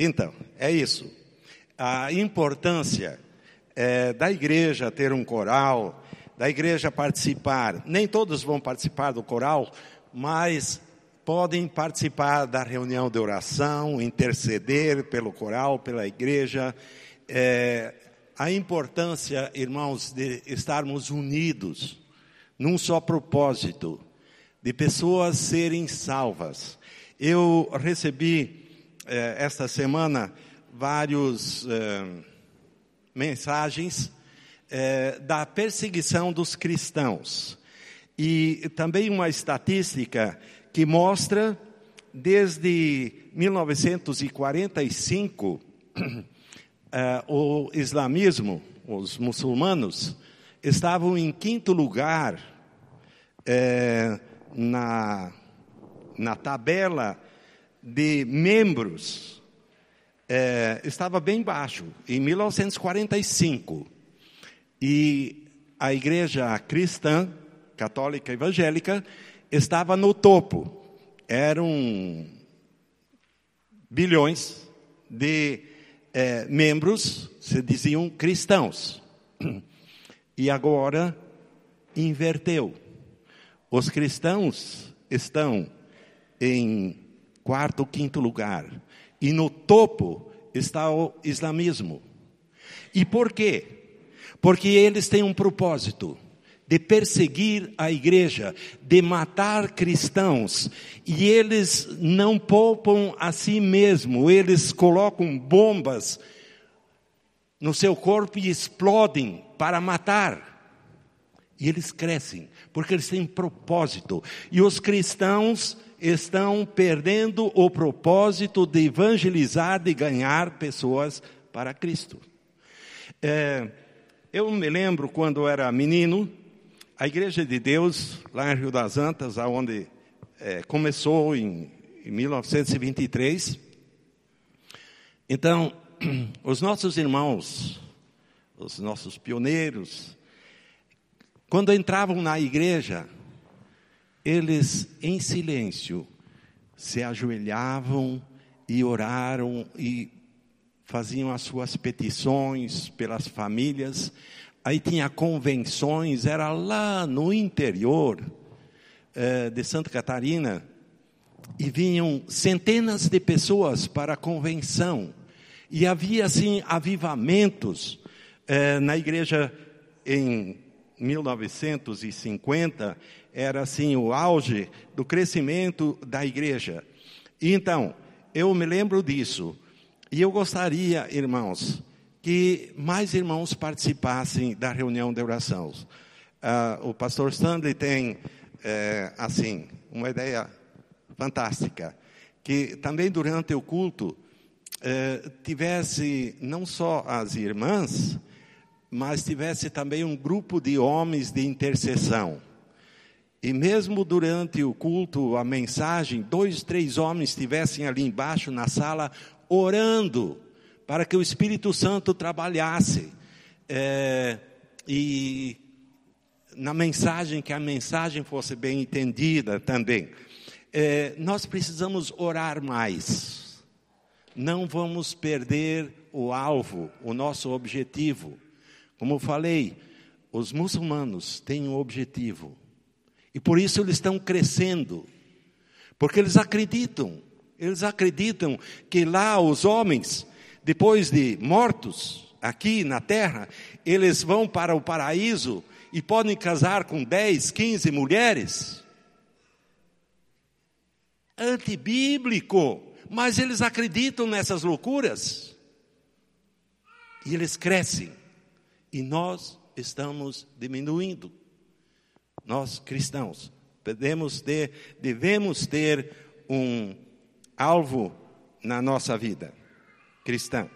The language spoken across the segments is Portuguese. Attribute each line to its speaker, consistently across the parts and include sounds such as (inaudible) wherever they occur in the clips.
Speaker 1: Então, é isso. A importância é, da igreja ter um coral, da igreja participar. Nem todos vão participar do coral, mas podem participar da reunião de oração, interceder pelo coral, pela igreja. É, a importância, irmãos, de estarmos unidos num só propósito, de pessoas serem salvas. Eu recebi eh, esta semana vários eh, mensagens eh, da perseguição dos cristãos. E também uma estatística que mostra desde 1945 eh, (clears throat) o islamismo, os muçulmanos, estavam em quinto lugar na, na tabela de membros. Eh, estava bem baixo, em 1945. E a igreja cristã, católica evangélica, estava no topo. Eram bilhões de é, membros se diziam cristãos. E agora inverteu. Os cristãos estão em quarto, quinto lugar. E no topo está o islamismo. E por quê? Porque eles têm um propósito de perseguir a igreja, de matar cristãos, e eles não poupam a si mesmo, eles colocam bombas no seu corpo e explodem para matar. E eles crescem, porque eles têm propósito. E os cristãos estão perdendo o propósito de evangelizar, de ganhar pessoas para Cristo. É, eu me lembro quando eu era menino, a Igreja de Deus, lá em Rio das Antas, aonde é, começou em, em 1923. Então, (clears throat) os nossos irmãos, os nossos pioneiros, quando entravam na igreja, eles em silêncio se ajoelhavam e oraram e faziam as suas petições pelas famílias, Aí tinha convenções, era lá no interior eh, de Santa Catarina, e vinham centenas de pessoas para a convenção. E havia, assim, avivamentos eh, na igreja em 1950, era assim o auge do crescimento da igreja. Então, eu me lembro disso. E eu gostaria, irmãos, que mais irmãos participassem da reunião de oração. Uh, o pastor Stanley tem, é, assim, uma ideia fantástica, que também durante o culto é, tivesse não só as irmãs, mas tivesse também um grupo de homens de intercessão. E mesmo durante o culto, a mensagem, dois, três homens estivessem ali embaixo na sala orando para que o Espírito Santo trabalhasse é, e na mensagem, que a mensagem fosse bem entendida também. É, nós precisamos orar mais. Não vamos perder o alvo, o nosso objetivo. Como falei, os muçulmanos têm um objetivo. E por isso eles estão crescendo. Porque eles acreditam. Eles acreditam que lá os homens depois de mortos aqui na terra, eles vão para o paraíso e podem casar com 10, 15 mulheres? Antibíblico, mas eles acreditam nessas loucuras. E eles crescem. E nós estamos diminuindo. Nós cristãos devemos ter, devemos ter um alvo na nossa vida cristã.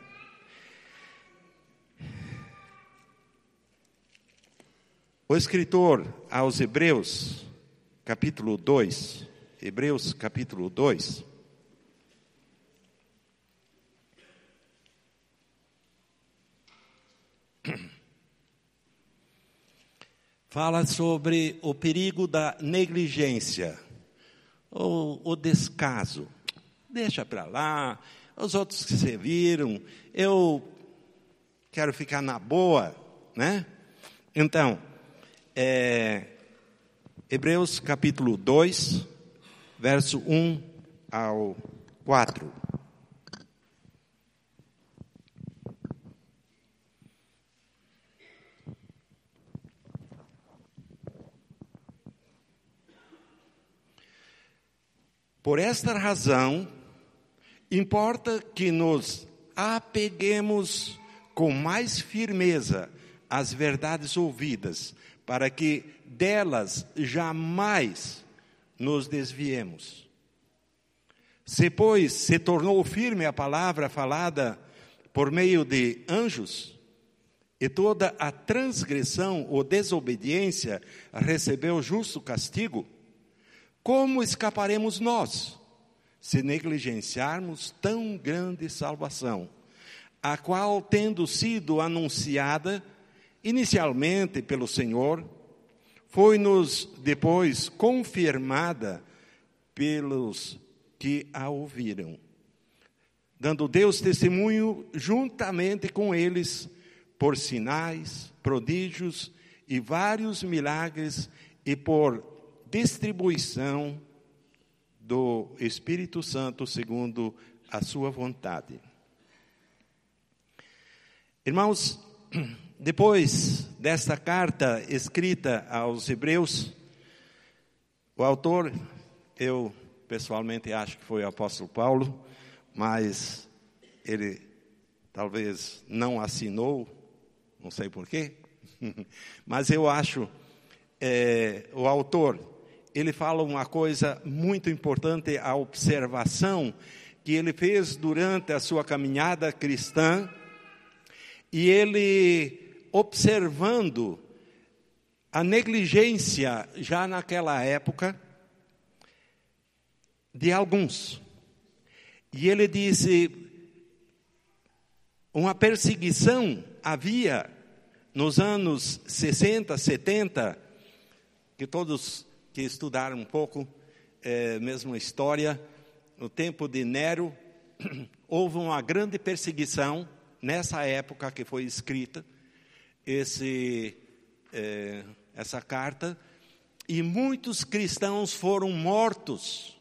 Speaker 1: O escritor aos Hebreus, capítulo 2, Hebreus capítulo 2, fala sobre o perigo da negligência, ou o descaso. Deixa para lá, os outros que serviram, eu quero ficar na boa, né? Então, é, Hebreus capítulo 2, verso 1 ao 4. Por esta razão, importa que nos apeguemos com mais firmeza às verdades ouvidas, para que delas jamais nos desviemos. Se, pois, se tornou firme a palavra falada por meio de anjos, e toda a transgressão ou desobediência recebeu justo castigo, como escaparemos nós, se negligenciarmos tão grande salvação, a qual, tendo sido anunciada inicialmente pelo Senhor, foi-nos depois confirmada pelos que a ouviram, dando Deus testemunho juntamente com eles por sinais, prodígios e vários milagres e por distribuição do Espírito Santo segundo a sua vontade. Irmãos, (clears throat) depois desta carta escrita aos Hebreus, o autor, eu pessoalmente acho que foi o apóstolo Paulo, mas ele talvez não assinou, não sei porquê, (laughs) mas eu acho é, o autor ele fala uma coisa muito importante, a observação que ele fez durante a sua caminhada cristã, e ele observando a negligência já naquela época de alguns. E ele disse: uma perseguição havia nos anos 60, 70, que todos que estudaram um pouco, é, mesmo a história, no tempo de Nero, (clears throat) houve uma grande perseguição nessa época que foi escrita esse, é, essa carta, e muitos cristãos foram mortos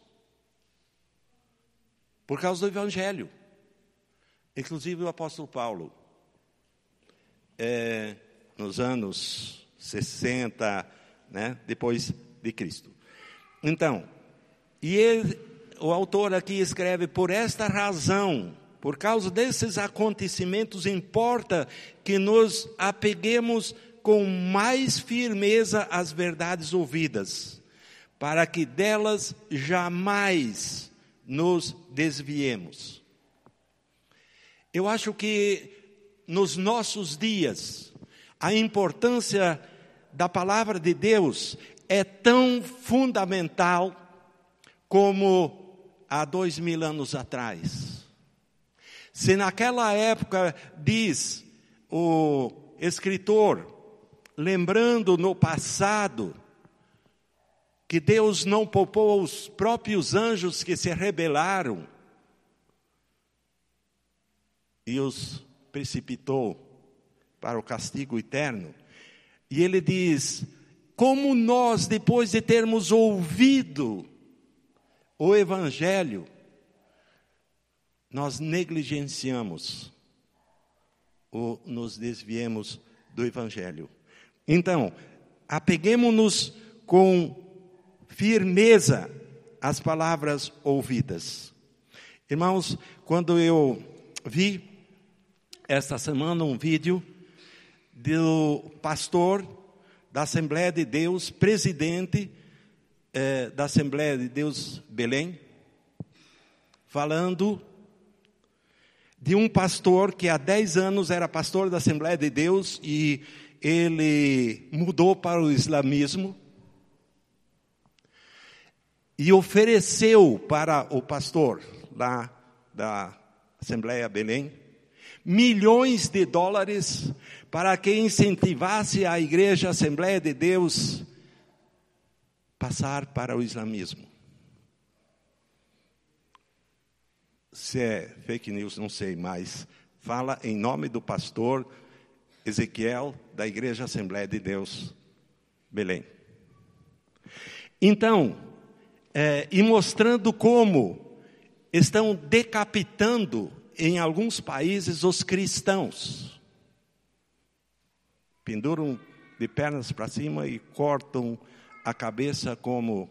Speaker 1: por causa do Evangelho, inclusive o apóstolo Paulo. É, nos anos 60, né, depois de Cristo. Então, e ele, o autor aqui escreve: por esta razão, por causa desses acontecimentos, importa que nos apeguemos com mais firmeza às verdades ouvidas, para que delas jamais nos desviemos. Eu acho que nos nossos dias, a importância da palavra de Deus é tão fundamental como há dois mil anos atrás. Se naquela época, diz o escritor, lembrando no passado, que Deus não poupou os próprios anjos que se rebelaram e os precipitou para o castigo eterno. E ele diz: como nós, depois de termos ouvido o Evangelho, nós negligenciamos ou nos desviemos do Evangelho. Então, apeguemos-nos com firmeza às palavras ouvidas. Irmãos, quando eu vi esta semana um vídeo do pastor da Assembleia de Deus, presidente eh, da Assembleia de Deus Belém, falando de um pastor que há 10 anos era pastor da Assembleia de Deus e ele mudou para o islamismo e ofereceu para o pastor lá da Assembleia Belém milhões de dólares para que incentivasse a Igreja Assembleia de Deus passar para o islamismo. se é fake news, não sei, mas fala em nome do pastor Ezequiel, da Igreja Assembleia de Deus, Belém. Então, é, e mostrando como estão decapitando em alguns países os cristãos. Penduram de pernas para cima e cortam a cabeça como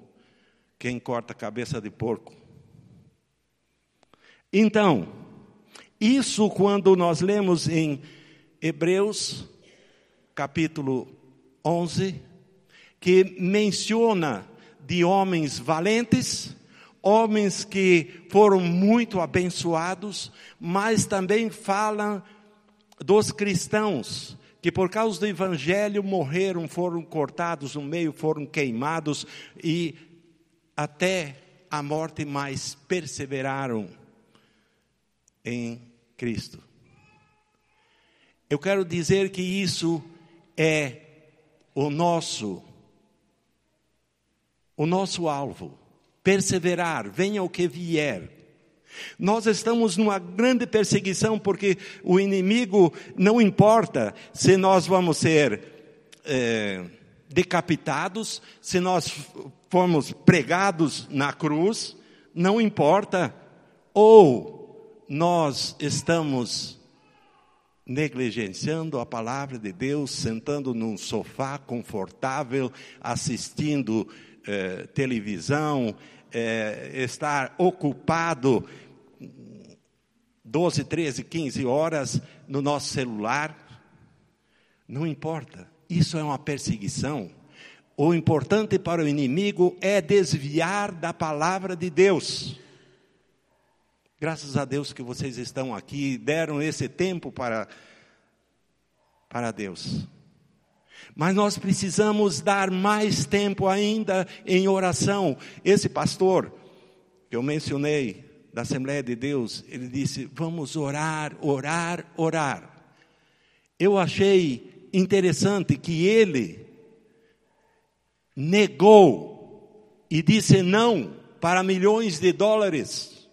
Speaker 1: quem corta a cabeça de porco. Então, isso quando nós lemos em Hebreus, capítulo 11, que menciona de homens valentes, homens que foram muito abençoados, mas também fala dos cristãos que por causa do evangelho morreram, foram cortados no meio, foram queimados e até a morte mais perseveraram em Cristo. Eu quero dizer que isso é o nosso o nosso alvo. Perseverar, venha o que vier. Nós estamos numa grande perseguição porque o inimigo não importa se nós vamos ser é, decapitados, se nós formos pregados na cruz, não importa. Ou nós estamos negligenciando a palavra de Deus, sentando num sofá confortável, assistindo eh, televisão, eh, estar ocupado 12, 13, 15 horas no nosso celular, não importa. Isso é uma perseguição. O importante para o inimigo é desviar da palavra de Deus. Graças a Deus que vocês estão aqui, deram esse tempo para, para Deus. Mas nós precisamos dar mais tempo ainda em oração. Esse pastor que eu mencionei, da Assembleia de Deus, ele disse: vamos orar, orar, orar. Eu achei interessante que ele negou e disse não para milhões de dólares.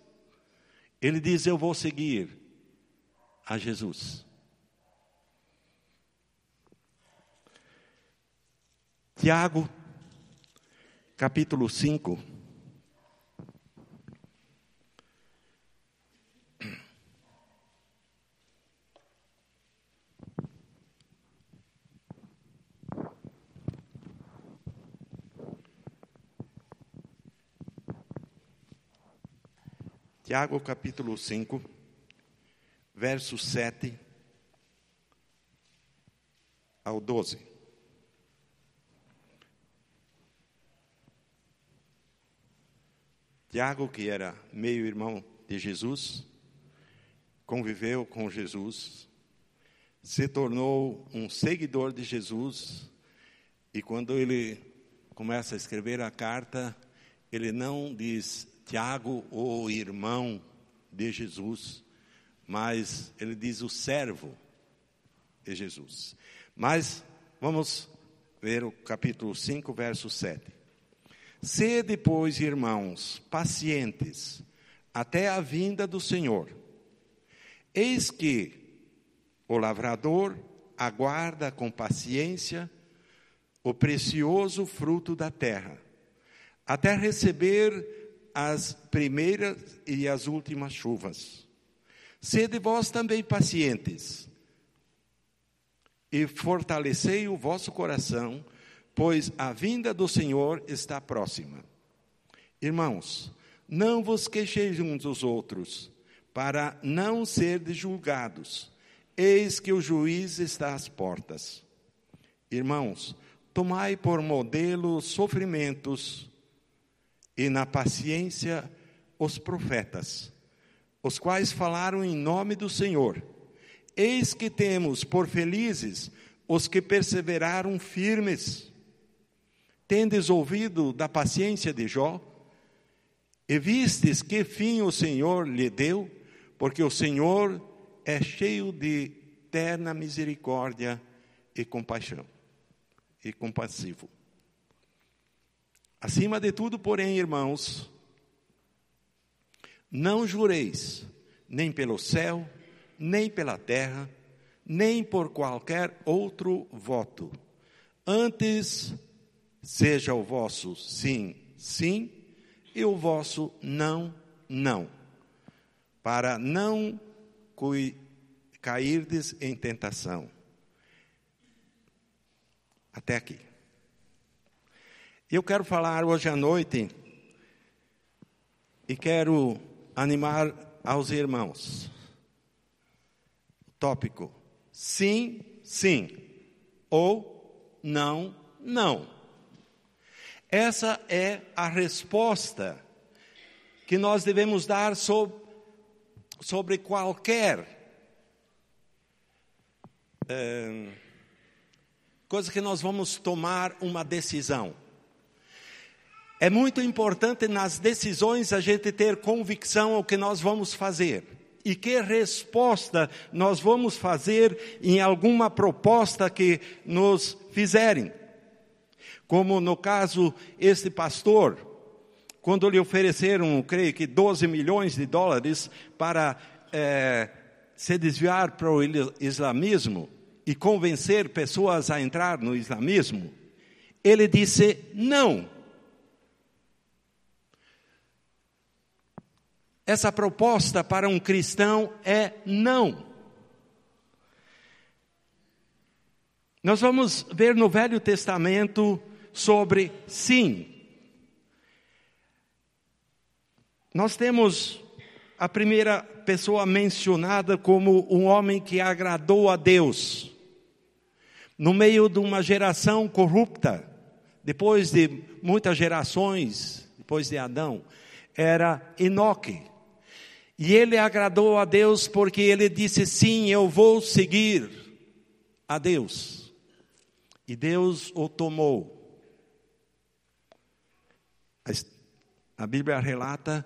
Speaker 1: Ele diz: Eu vou seguir a Jesus. Tiago, capítulo 5. Tiago capítulo 5, verso 7 ao 12. Tiago, que era meio irmão de Jesus, conviveu com Jesus, se tornou um seguidor de Jesus, e quando ele começa a escrever a carta, ele não diz Tiago, o irmão de Jesus, mas ele diz o servo de Jesus. Mas vamos ver o capítulo 5, verso 7. Sede, pois, irmãos, pacientes até a vinda do Senhor. Eis que o lavrador aguarda com paciência o precioso fruto da terra, até receber as primeiras e as últimas chuvas. Sede vós também pacientes, e fortalecei o vosso coração, pois a vinda do Senhor está próxima. Irmãos, não vos queixeis uns dos outros, para não ser julgados. Eis que o juiz está às portas. Irmãos, tomai por modelo os sofrimentos e na paciência os profetas, os quais falaram em nome do Senhor. Eis que temos por felizes os que perseveraram firmes. Tendes ouvido da paciência de Jó? E vistes que fim o Senhor lhe deu? Porque o Senhor é cheio de terna misericórdia e compaixão, e compassivo. Acima de tudo, porém, irmãos, Não jureis, nem pelo céu, nem pela terra, nem por qualquer outro voto. Antes, seja o vosso sim, sim, e o vosso não, não, para não cairdes em tentação. Até aqui. Eu quero falar hoje à noite e quero animar aos irmãos. Tópico: sim, sim, ou não, não. Essa é a resposta que nós devemos dar sobre, sobre qualquer é, coisa que nós vamos tomar uma decisão. É muito importante nas decisões a gente ter convicção ao que nós vamos fazer e que resposta nós vamos fazer em alguma proposta que nos fizerem. Como no caso, este pastor, quando lhe ofereceram, creio que 12 milhões de dólares para é, se desviar para o islamismo e convencer pessoas a entrar no islamismo, ele disse não. Essa proposta para um cristão é não. Nós vamos ver no Velho Testamento sobre sim. Nós temos a primeira pessoa mencionada como um homem que agradou a Deus. No meio de uma geração corrupta, depois de muitas gerações, depois de Adão, era Enoque. E ele agradou a Deus porque ele disse: Sim, eu vou seguir a Deus. E Deus o tomou. A Bíblia relata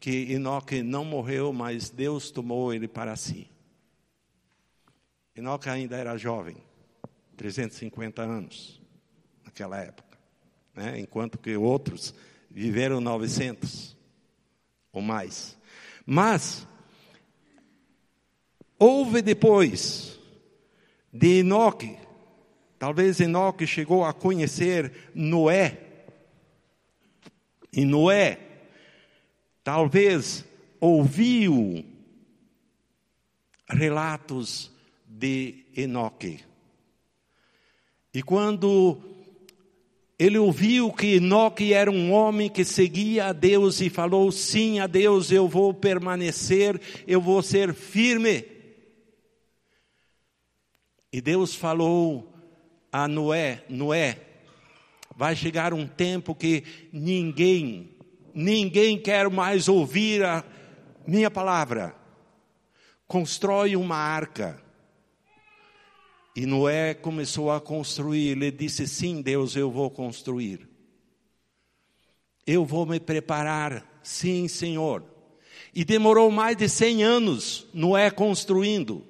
Speaker 1: que Enoque não morreu, mas Deus tomou ele para si. Enoque ainda era jovem, 350 anos, naquela época, né? enquanto que outros viveram 900 ou mais. Mas, houve depois de Enoque, talvez Enoque chegou a conhecer Noé, e Noé, talvez ouviu relatos de Enoque. E quando ele ouviu que Enoque era um homem que seguia a Deus e falou: sim a Deus, eu vou permanecer, eu vou ser firme. E Deus falou a Noé: Noé, vai chegar um tempo que ninguém, ninguém quer mais ouvir a minha palavra. Constrói uma arca e Noé começou a construir. Ele disse: Sim, Deus, eu vou construir. Eu vou me preparar. Sim, Senhor. E demorou mais de 100 anos Noé construindo.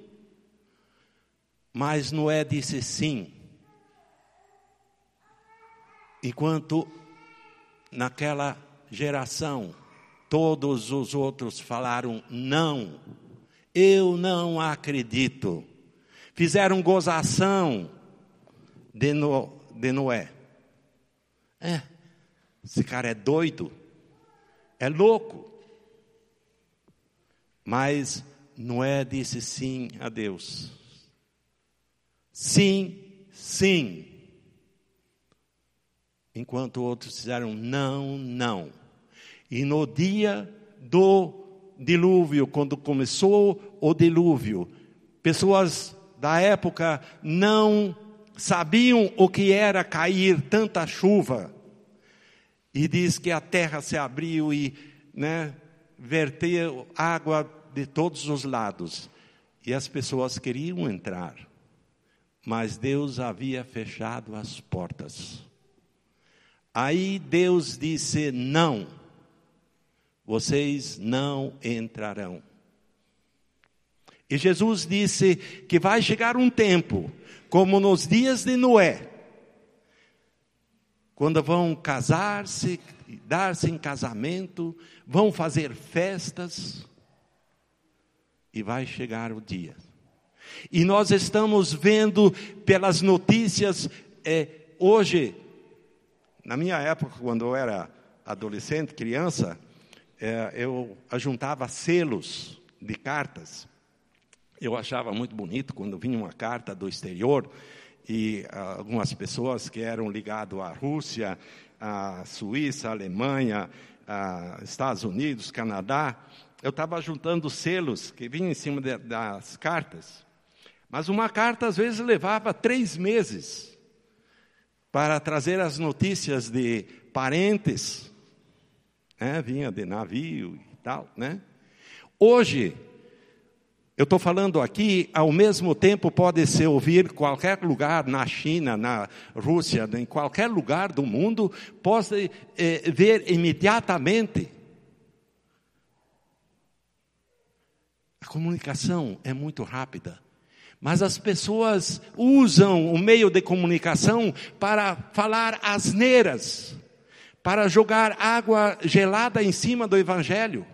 Speaker 1: Mas Noé disse sim. Enquanto naquela geração todos os outros falaram não, eu não acredito fizeram gozação de, no, de Noé. É, esse cara é doido, é louco. Mas Noé disse sim a Deus. Sim, sim. Enquanto outros disseram não, não. E no dia do dilúvio, quando começou o dilúvio, pessoas da época não sabiam o que era cair tanta chuva. E diz que a terra se abriu e né, verteu água de todos os lados. E as pessoas queriam entrar, mas Deus havia fechado as portas. Aí Deus disse: Não, vocês não entrarão. E Jesus disse que vai chegar um tempo, como nos dias de Noé, quando vão casar-se, dar-se em casamento, vão fazer festas, e vai chegar o dia. E nós estamos vendo pelas notícias, é, hoje, na minha época, quando eu era adolescente, criança, é, eu ajuntava selos de cartas. Eu achava muito bonito quando vinha uma carta do exterior e ah, algumas pessoas que eram ligadas à Rússia, à Suíça, à Alemanha, a Estados Unidos, Canadá, eu estava juntando selos que vinham em cima de, das cartas. Mas uma carta às vezes levava três meses para trazer as notícias de parentes, né? vinha de navio e tal, né? Hoje, eu estou falando aqui, ao mesmo tempo pode se ouvir qualquer lugar na China, na Rússia, em qualquer lugar do mundo, pode eh, ver imediatamente. A comunicação é muito rápida, mas as pessoas usam o meio de comunicação para falar asneiras, para jogar água gelada em cima do Evangelho.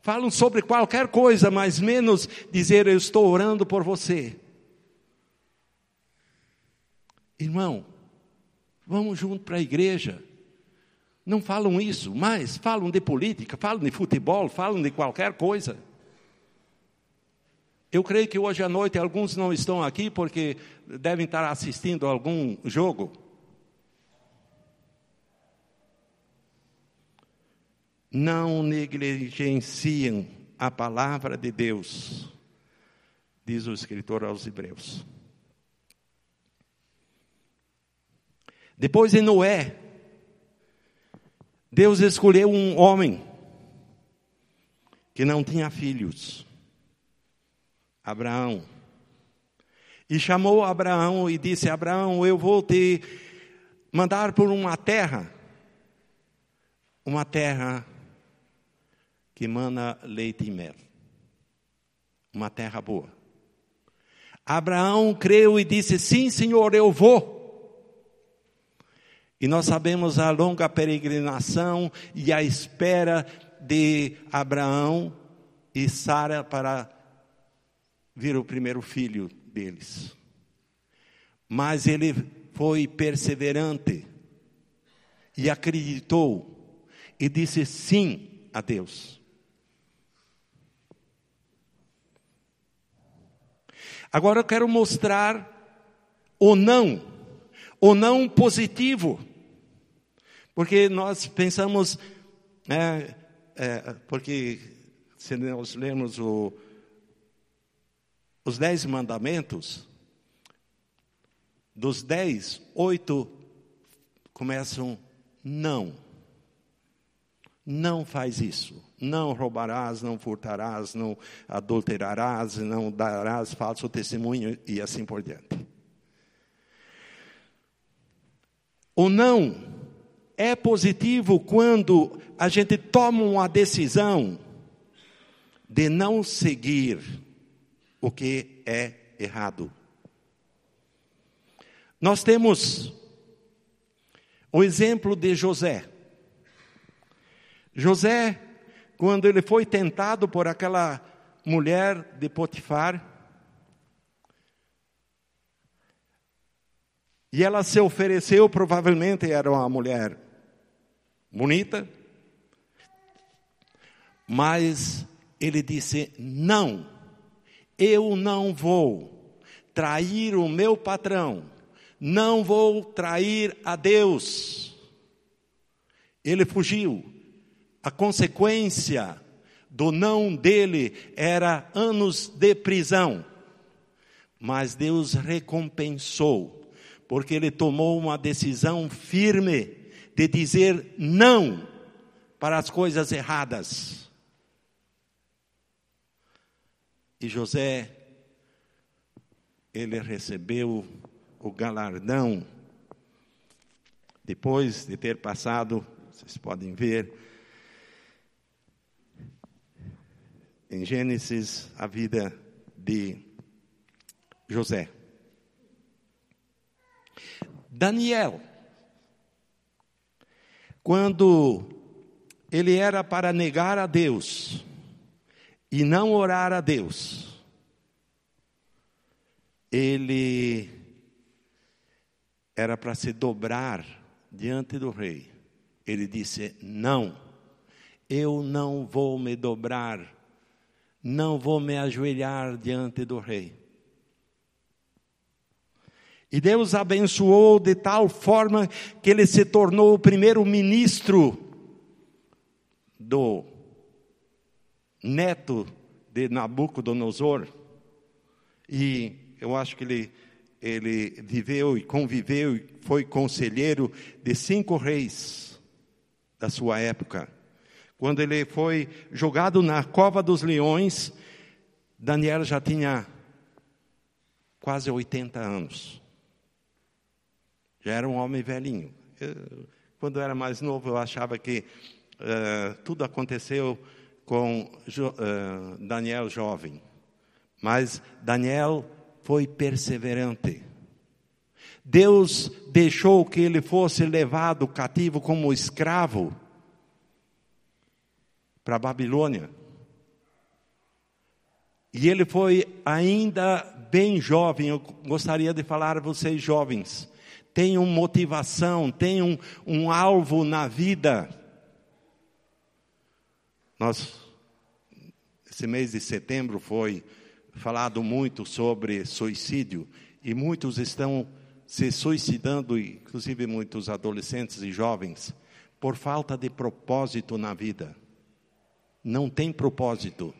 Speaker 1: Falam sobre qualquer coisa, mas menos dizer eu estou orando por você. Irmão, vamos junto para a igreja. Não falam isso, mas falam de política, falam de futebol, falam de qualquer coisa. Eu creio que hoje à noite alguns não estão aqui porque devem estar assistindo algum jogo. não negligenciem a palavra de Deus, diz o escritor aos Hebreus. Depois de Noé, Deus escolheu um homem que não tinha filhos, Abraão. E chamou Abraão e disse: Abraão, eu vou te mandar por uma terra, uma terra que mana leite e mel. Uma terra boa. Abraão creu e disse: Sim, Senhor, eu vou. E nós sabemos a longa peregrinação e a espera de Abraão e Sara para vir o primeiro filho deles. Mas ele foi perseverante e acreditou e disse sim a Deus. Agora eu quero mostrar o não, o não positivo. Porque nós pensamos, é, é, porque se nós lermos o, os dez mandamentos, dos dez, oito começam não. Não faz isso não roubarás, não furtarás, não adulterarás, não darás falso testemunho e assim por diante. O não é positivo quando a gente toma uma decisão de não seguir o que é errado. Nós temos o exemplo de José. José quando ele foi tentado por aquela mulher de Potifar, e ela se ofereceu, provavelmente era uma mulher bonita, mas ele disse: Não, eu não vou trair o meu patrão, não vou trair a Deus. Ele fugiu, a consequência do não dele era anos de prisão. Mas Deus recompensou, porque ele tomou uma decisão firme de dizer não para as coisas erradas. E José, ele recebeu o galardão, depois de ter passado, vocês podem ver, em Gênesis a vida de José. Daniel, quando ele era para negar a Deus e não orar a Deus, ele era para se dobrar diante do rei. Ele disse: Não, eu não vou me dobrar, não vou me ajoelhar diante do rei. E Deus abençoou de tal forma que ele se tornou o primeiro ministro do neto de Nabucodonosor. E eu acho que ele, ele viveu e conviveu e foi conselheiro de cinco reis da sua época. Quando ele foi jogado na cova dos leões, Daniel já tinha quase 80 anos. Já era um homem velhinho. Eu, quando eu era mais novo, eu achava que uh, tudo aconteceu com uh, Daniel jovem. Mas Daniel foi perseverante. Deus deixou que ele fosse levado cativo como escravo para a Babilônia. E ele foi ainda bem jovem. Eu gostaria de falar a vocês, jovens, tenham motivação, tenham um alvo na vida. Nós, esse mês de setembro foi falado muito sobre suicídio e muitos estão se suicidando, inclusive muitos adolescentes e jovens, por falta de propósito na vida. Não tem propósito.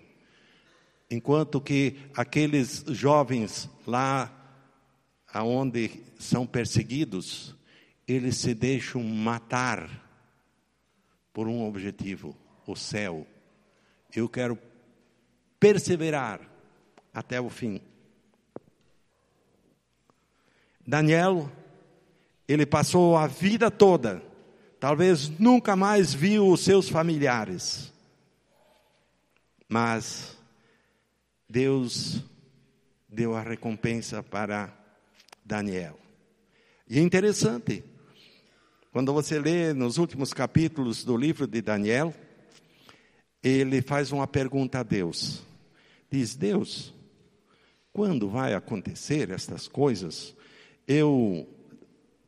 Speaker 1: Enquanto que aqueles jovens lá aonde são perseguidos, eles se deixam matar por um objetivo, o céu. Eu quero perseverar até o fim. Daniel, ele passou a vida toda, talvez nunca mais viu os seus familiares, mas Deus deu a recompensa para Daniel. E é interessante, quando você lê nos últimos capítulos do livro de Daniel, ele faz uma pergunta a Deus. Diz: Deus, quando vai acontecer estas coisas? Eu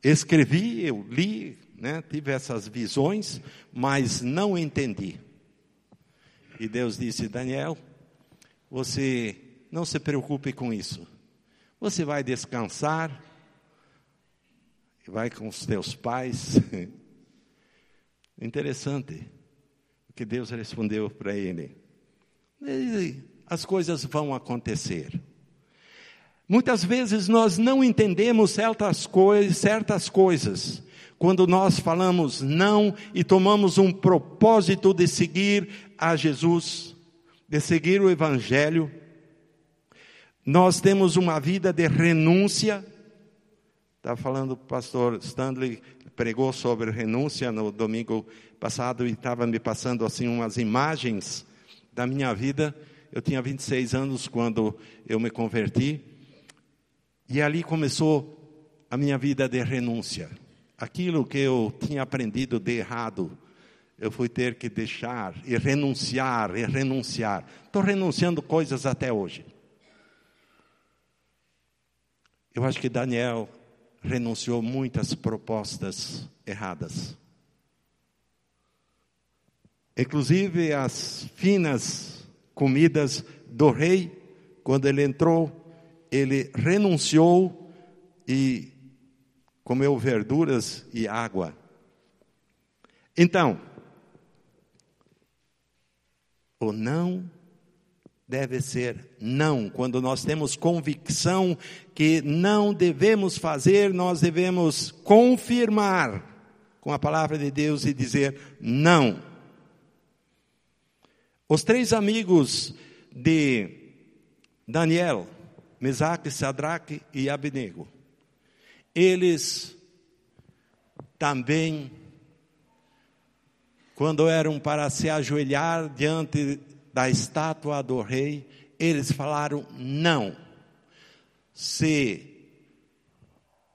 Speaker 1: escrevi, eu li, né, tive essas visões, mas não entendi. E Deus disse: Daniel, você não se preocupe com isso. Você vai descansar, vai com os teus pais. (laughs) Interessante que Deus respondeu para ele. As coisas vão acontecer. Muitas vezes nós não entendemos certas coisas, certas coisas. Quando nós falamos não e tomamos um propósito de seguir a Jesus, de seguir o Evangelho, nós temos uma vida de renúncia. Estava falando o pastor Stanley, pregou sobre renúncia no domingo passado e estava me passando assim umas imagens da minha vida. Eu tinha 26 anos quando eu me converti. E ali começou a minha vida de renúncia. Aquilo que eu tinha aprendido de errado, eu fui ter que deixar e renunciar e renunciar. Estou renunciando coisas até hoje. Eu acho que Daniel renunciou muitas propostas erradas. Inclusive as finas comidas do rei, quando ele entrou, ele renunciou e comeu verduras e água. Então, o não deve ser não. Quando nós temos convicção que não devemos fazer, nós devemos confirmar com a palavra de Deus e dizer não. Os três amigos de Daniel, Mesaque, Sadraque e Abnego, eles também, quando eram para se ajoelhar diante da estátua do rei, eles falaram não. Se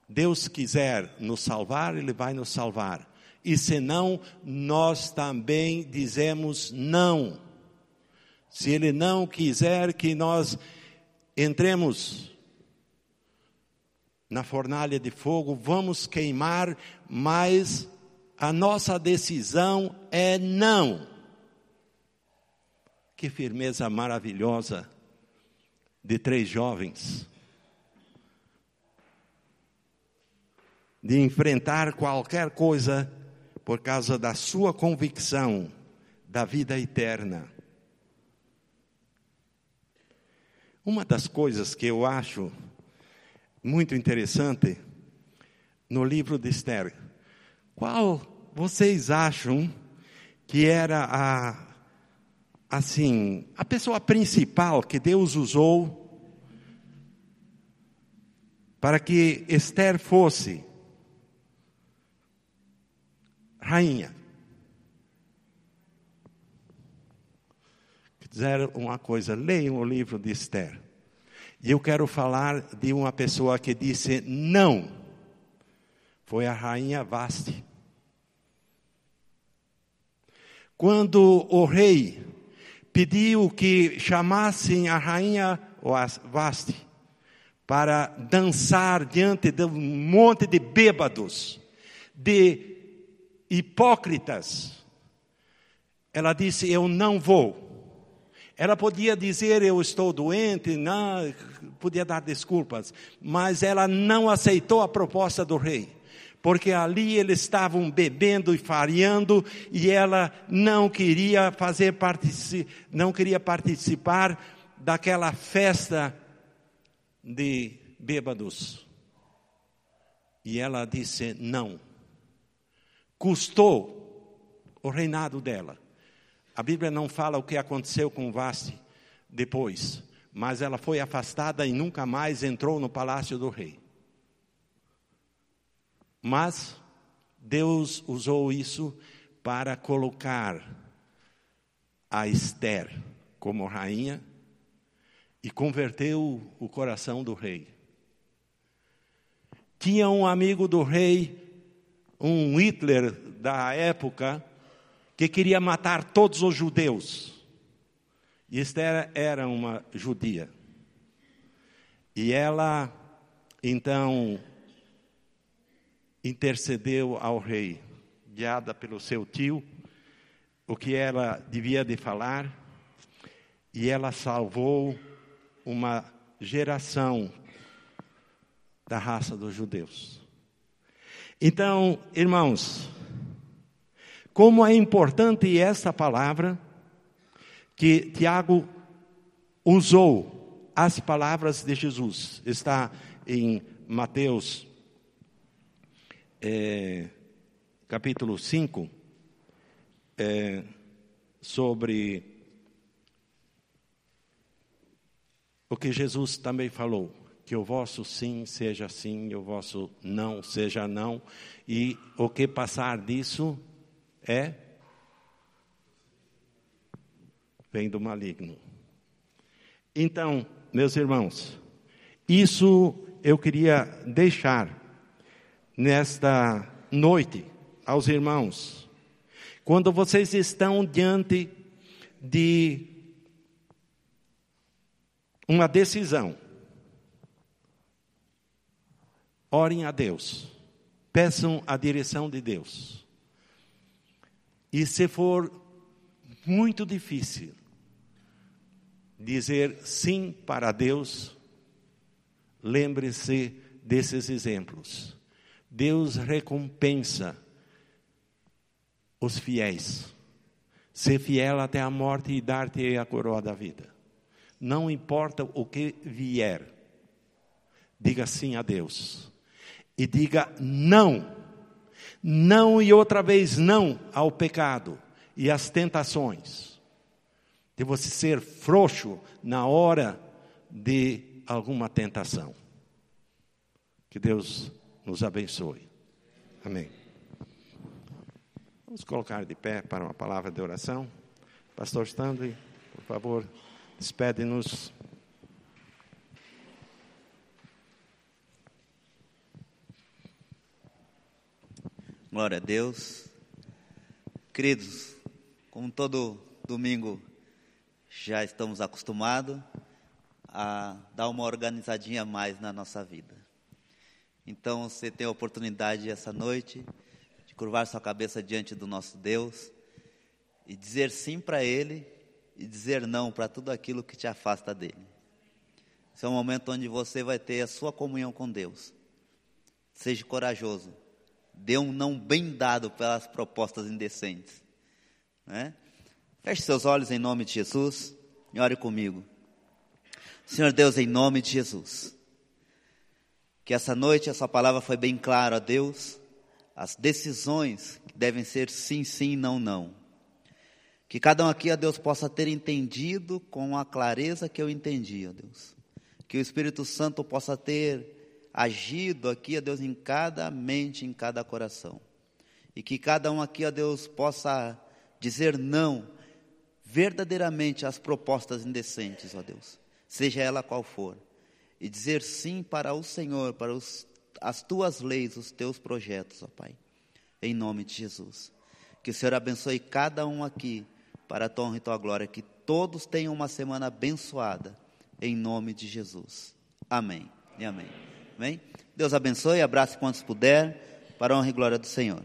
Speaker 1: Deus quiser nos salvar, Ele vai nos salvar. E senão, nós também dizemos não. Se ele não quiser que nós entremos na fornalha de fogo, vamos queimar, mas a nossa decisão é não. Que firmeza maravilhosa de três jovens. De enfrentar qualquer coisa por causa da sua convicção da vida eterna. Uma das coisas que eu acho muito interessante no livro de Esther, qual vocês acham que era a assim, a pessoa principal que Deus usou para que Esther fosse rainha. Dizer uma coisa, leiam o livro de Esther. E eu quero falar de uma pessoa que disse não. Foi a rainha Vaste. Quando o rei pediu que chamassem a rainha Vaste para dançar diante de um monte de bêbados, de hipócritas. Ela disse: Eu não vou. Ela podia dizer: Eu estou doente, não, podia dar desculpas, mas ela não aceitou a proposta do rei porque ali eles estavam bebendo e fareando e ela não queria fazer não queria participar daquela festa de bêbados. E ela disse não. Custou o reinado dela. A Bíblia não fala o que aconteceu com Vaste depois, mas ela foi afastada e nunca mais entrou no palácio do rei. Mas Deus usou isso para colocar a Esther como rainha e converteu o coração do rei. Tinha um amigo do rei, um Hitler da época, que queria matar todos os judeus. E Esther era uma judia. E ela, então, intercedeu ao rei, guiada pelo seu tio, o que ela devia de falar, e ela salvou uma geração da raça dos judeus. Então, irmãos, como é importante essa palavra que Tiago usou as palavras de Jesus. Está em Mateus é, capítulo 5, é, sobre o que Jesus também falou, que o vosso sim seja sim, e o vosso não seja não, e o que passar disso é vem do maligno. Então, meus irmãos, isso eu queria deixar nesta noite aos irmãos. Quando vocês estão diante de uma decisão, orem a Deus, peçam a direção de Deus. E se for muito difícil dizer sim para Deus, lembre-se desses exemplos. Deus recompensa os fiéis. Ser fiel até a morte e dar-te a coroa da vida. Não importa o que vier, diga sim a Deus. E diga não. Não e outra vez não ao pecado e às tentações. De você ser frouxo na hora de alguma tentação. Que Deus nos abençoe. Amém. Vamos colocar de pé para uma palavra de oração. Pastor Stanley, por favor, despede-nos.
Speaker 2: Glória a Deus. Queridos, como todo domingo já estamos acostumados a dar uma organizadinha a mais na nossa vida. Então você tem a oportunidade essa noite de curvar sua cabeça diante do nosso Deus e dizer sim para Ele e dizer não para tudo aquilo que te afasta dele. Esse é um momento onde você vai ter a sua comunhão com Deus. Seja corajoso. Dê um não bem dado pelas propostas indecentes. Né? Feche seus olhos em nome de Jesus e ore comigo. Senhor Deus, em nome de Jesus. Que essa noite a sua palavra foi bem clara, ó Deus. As decisões devem ser sim, sim, não, não. Que cada um aqui, ó Deus, possa ter entendido com a clareza que eu entendi, ó Deus. Que o Espírito Santo possa ter agido aqui, ó Deus, em cada mente, em cada coração. E que cada um aqui, ó Deus, possa dizer não verdadeiramente às propostas indecentes, ó Deus, seja ela qual for. E dizer sim para o Senhor, para os, as tuas leis, os teus projetos, ó Pai. Em nome de Jesus. Que o Senhor abençoe cada um aqui para a tua honra e tua glória. Que todos tenham uma semana abençoada, em nome de Jesus. Amém e amém. Amém? Deus abençoe, abrace quantos puder, para a honra e glória do Senhor.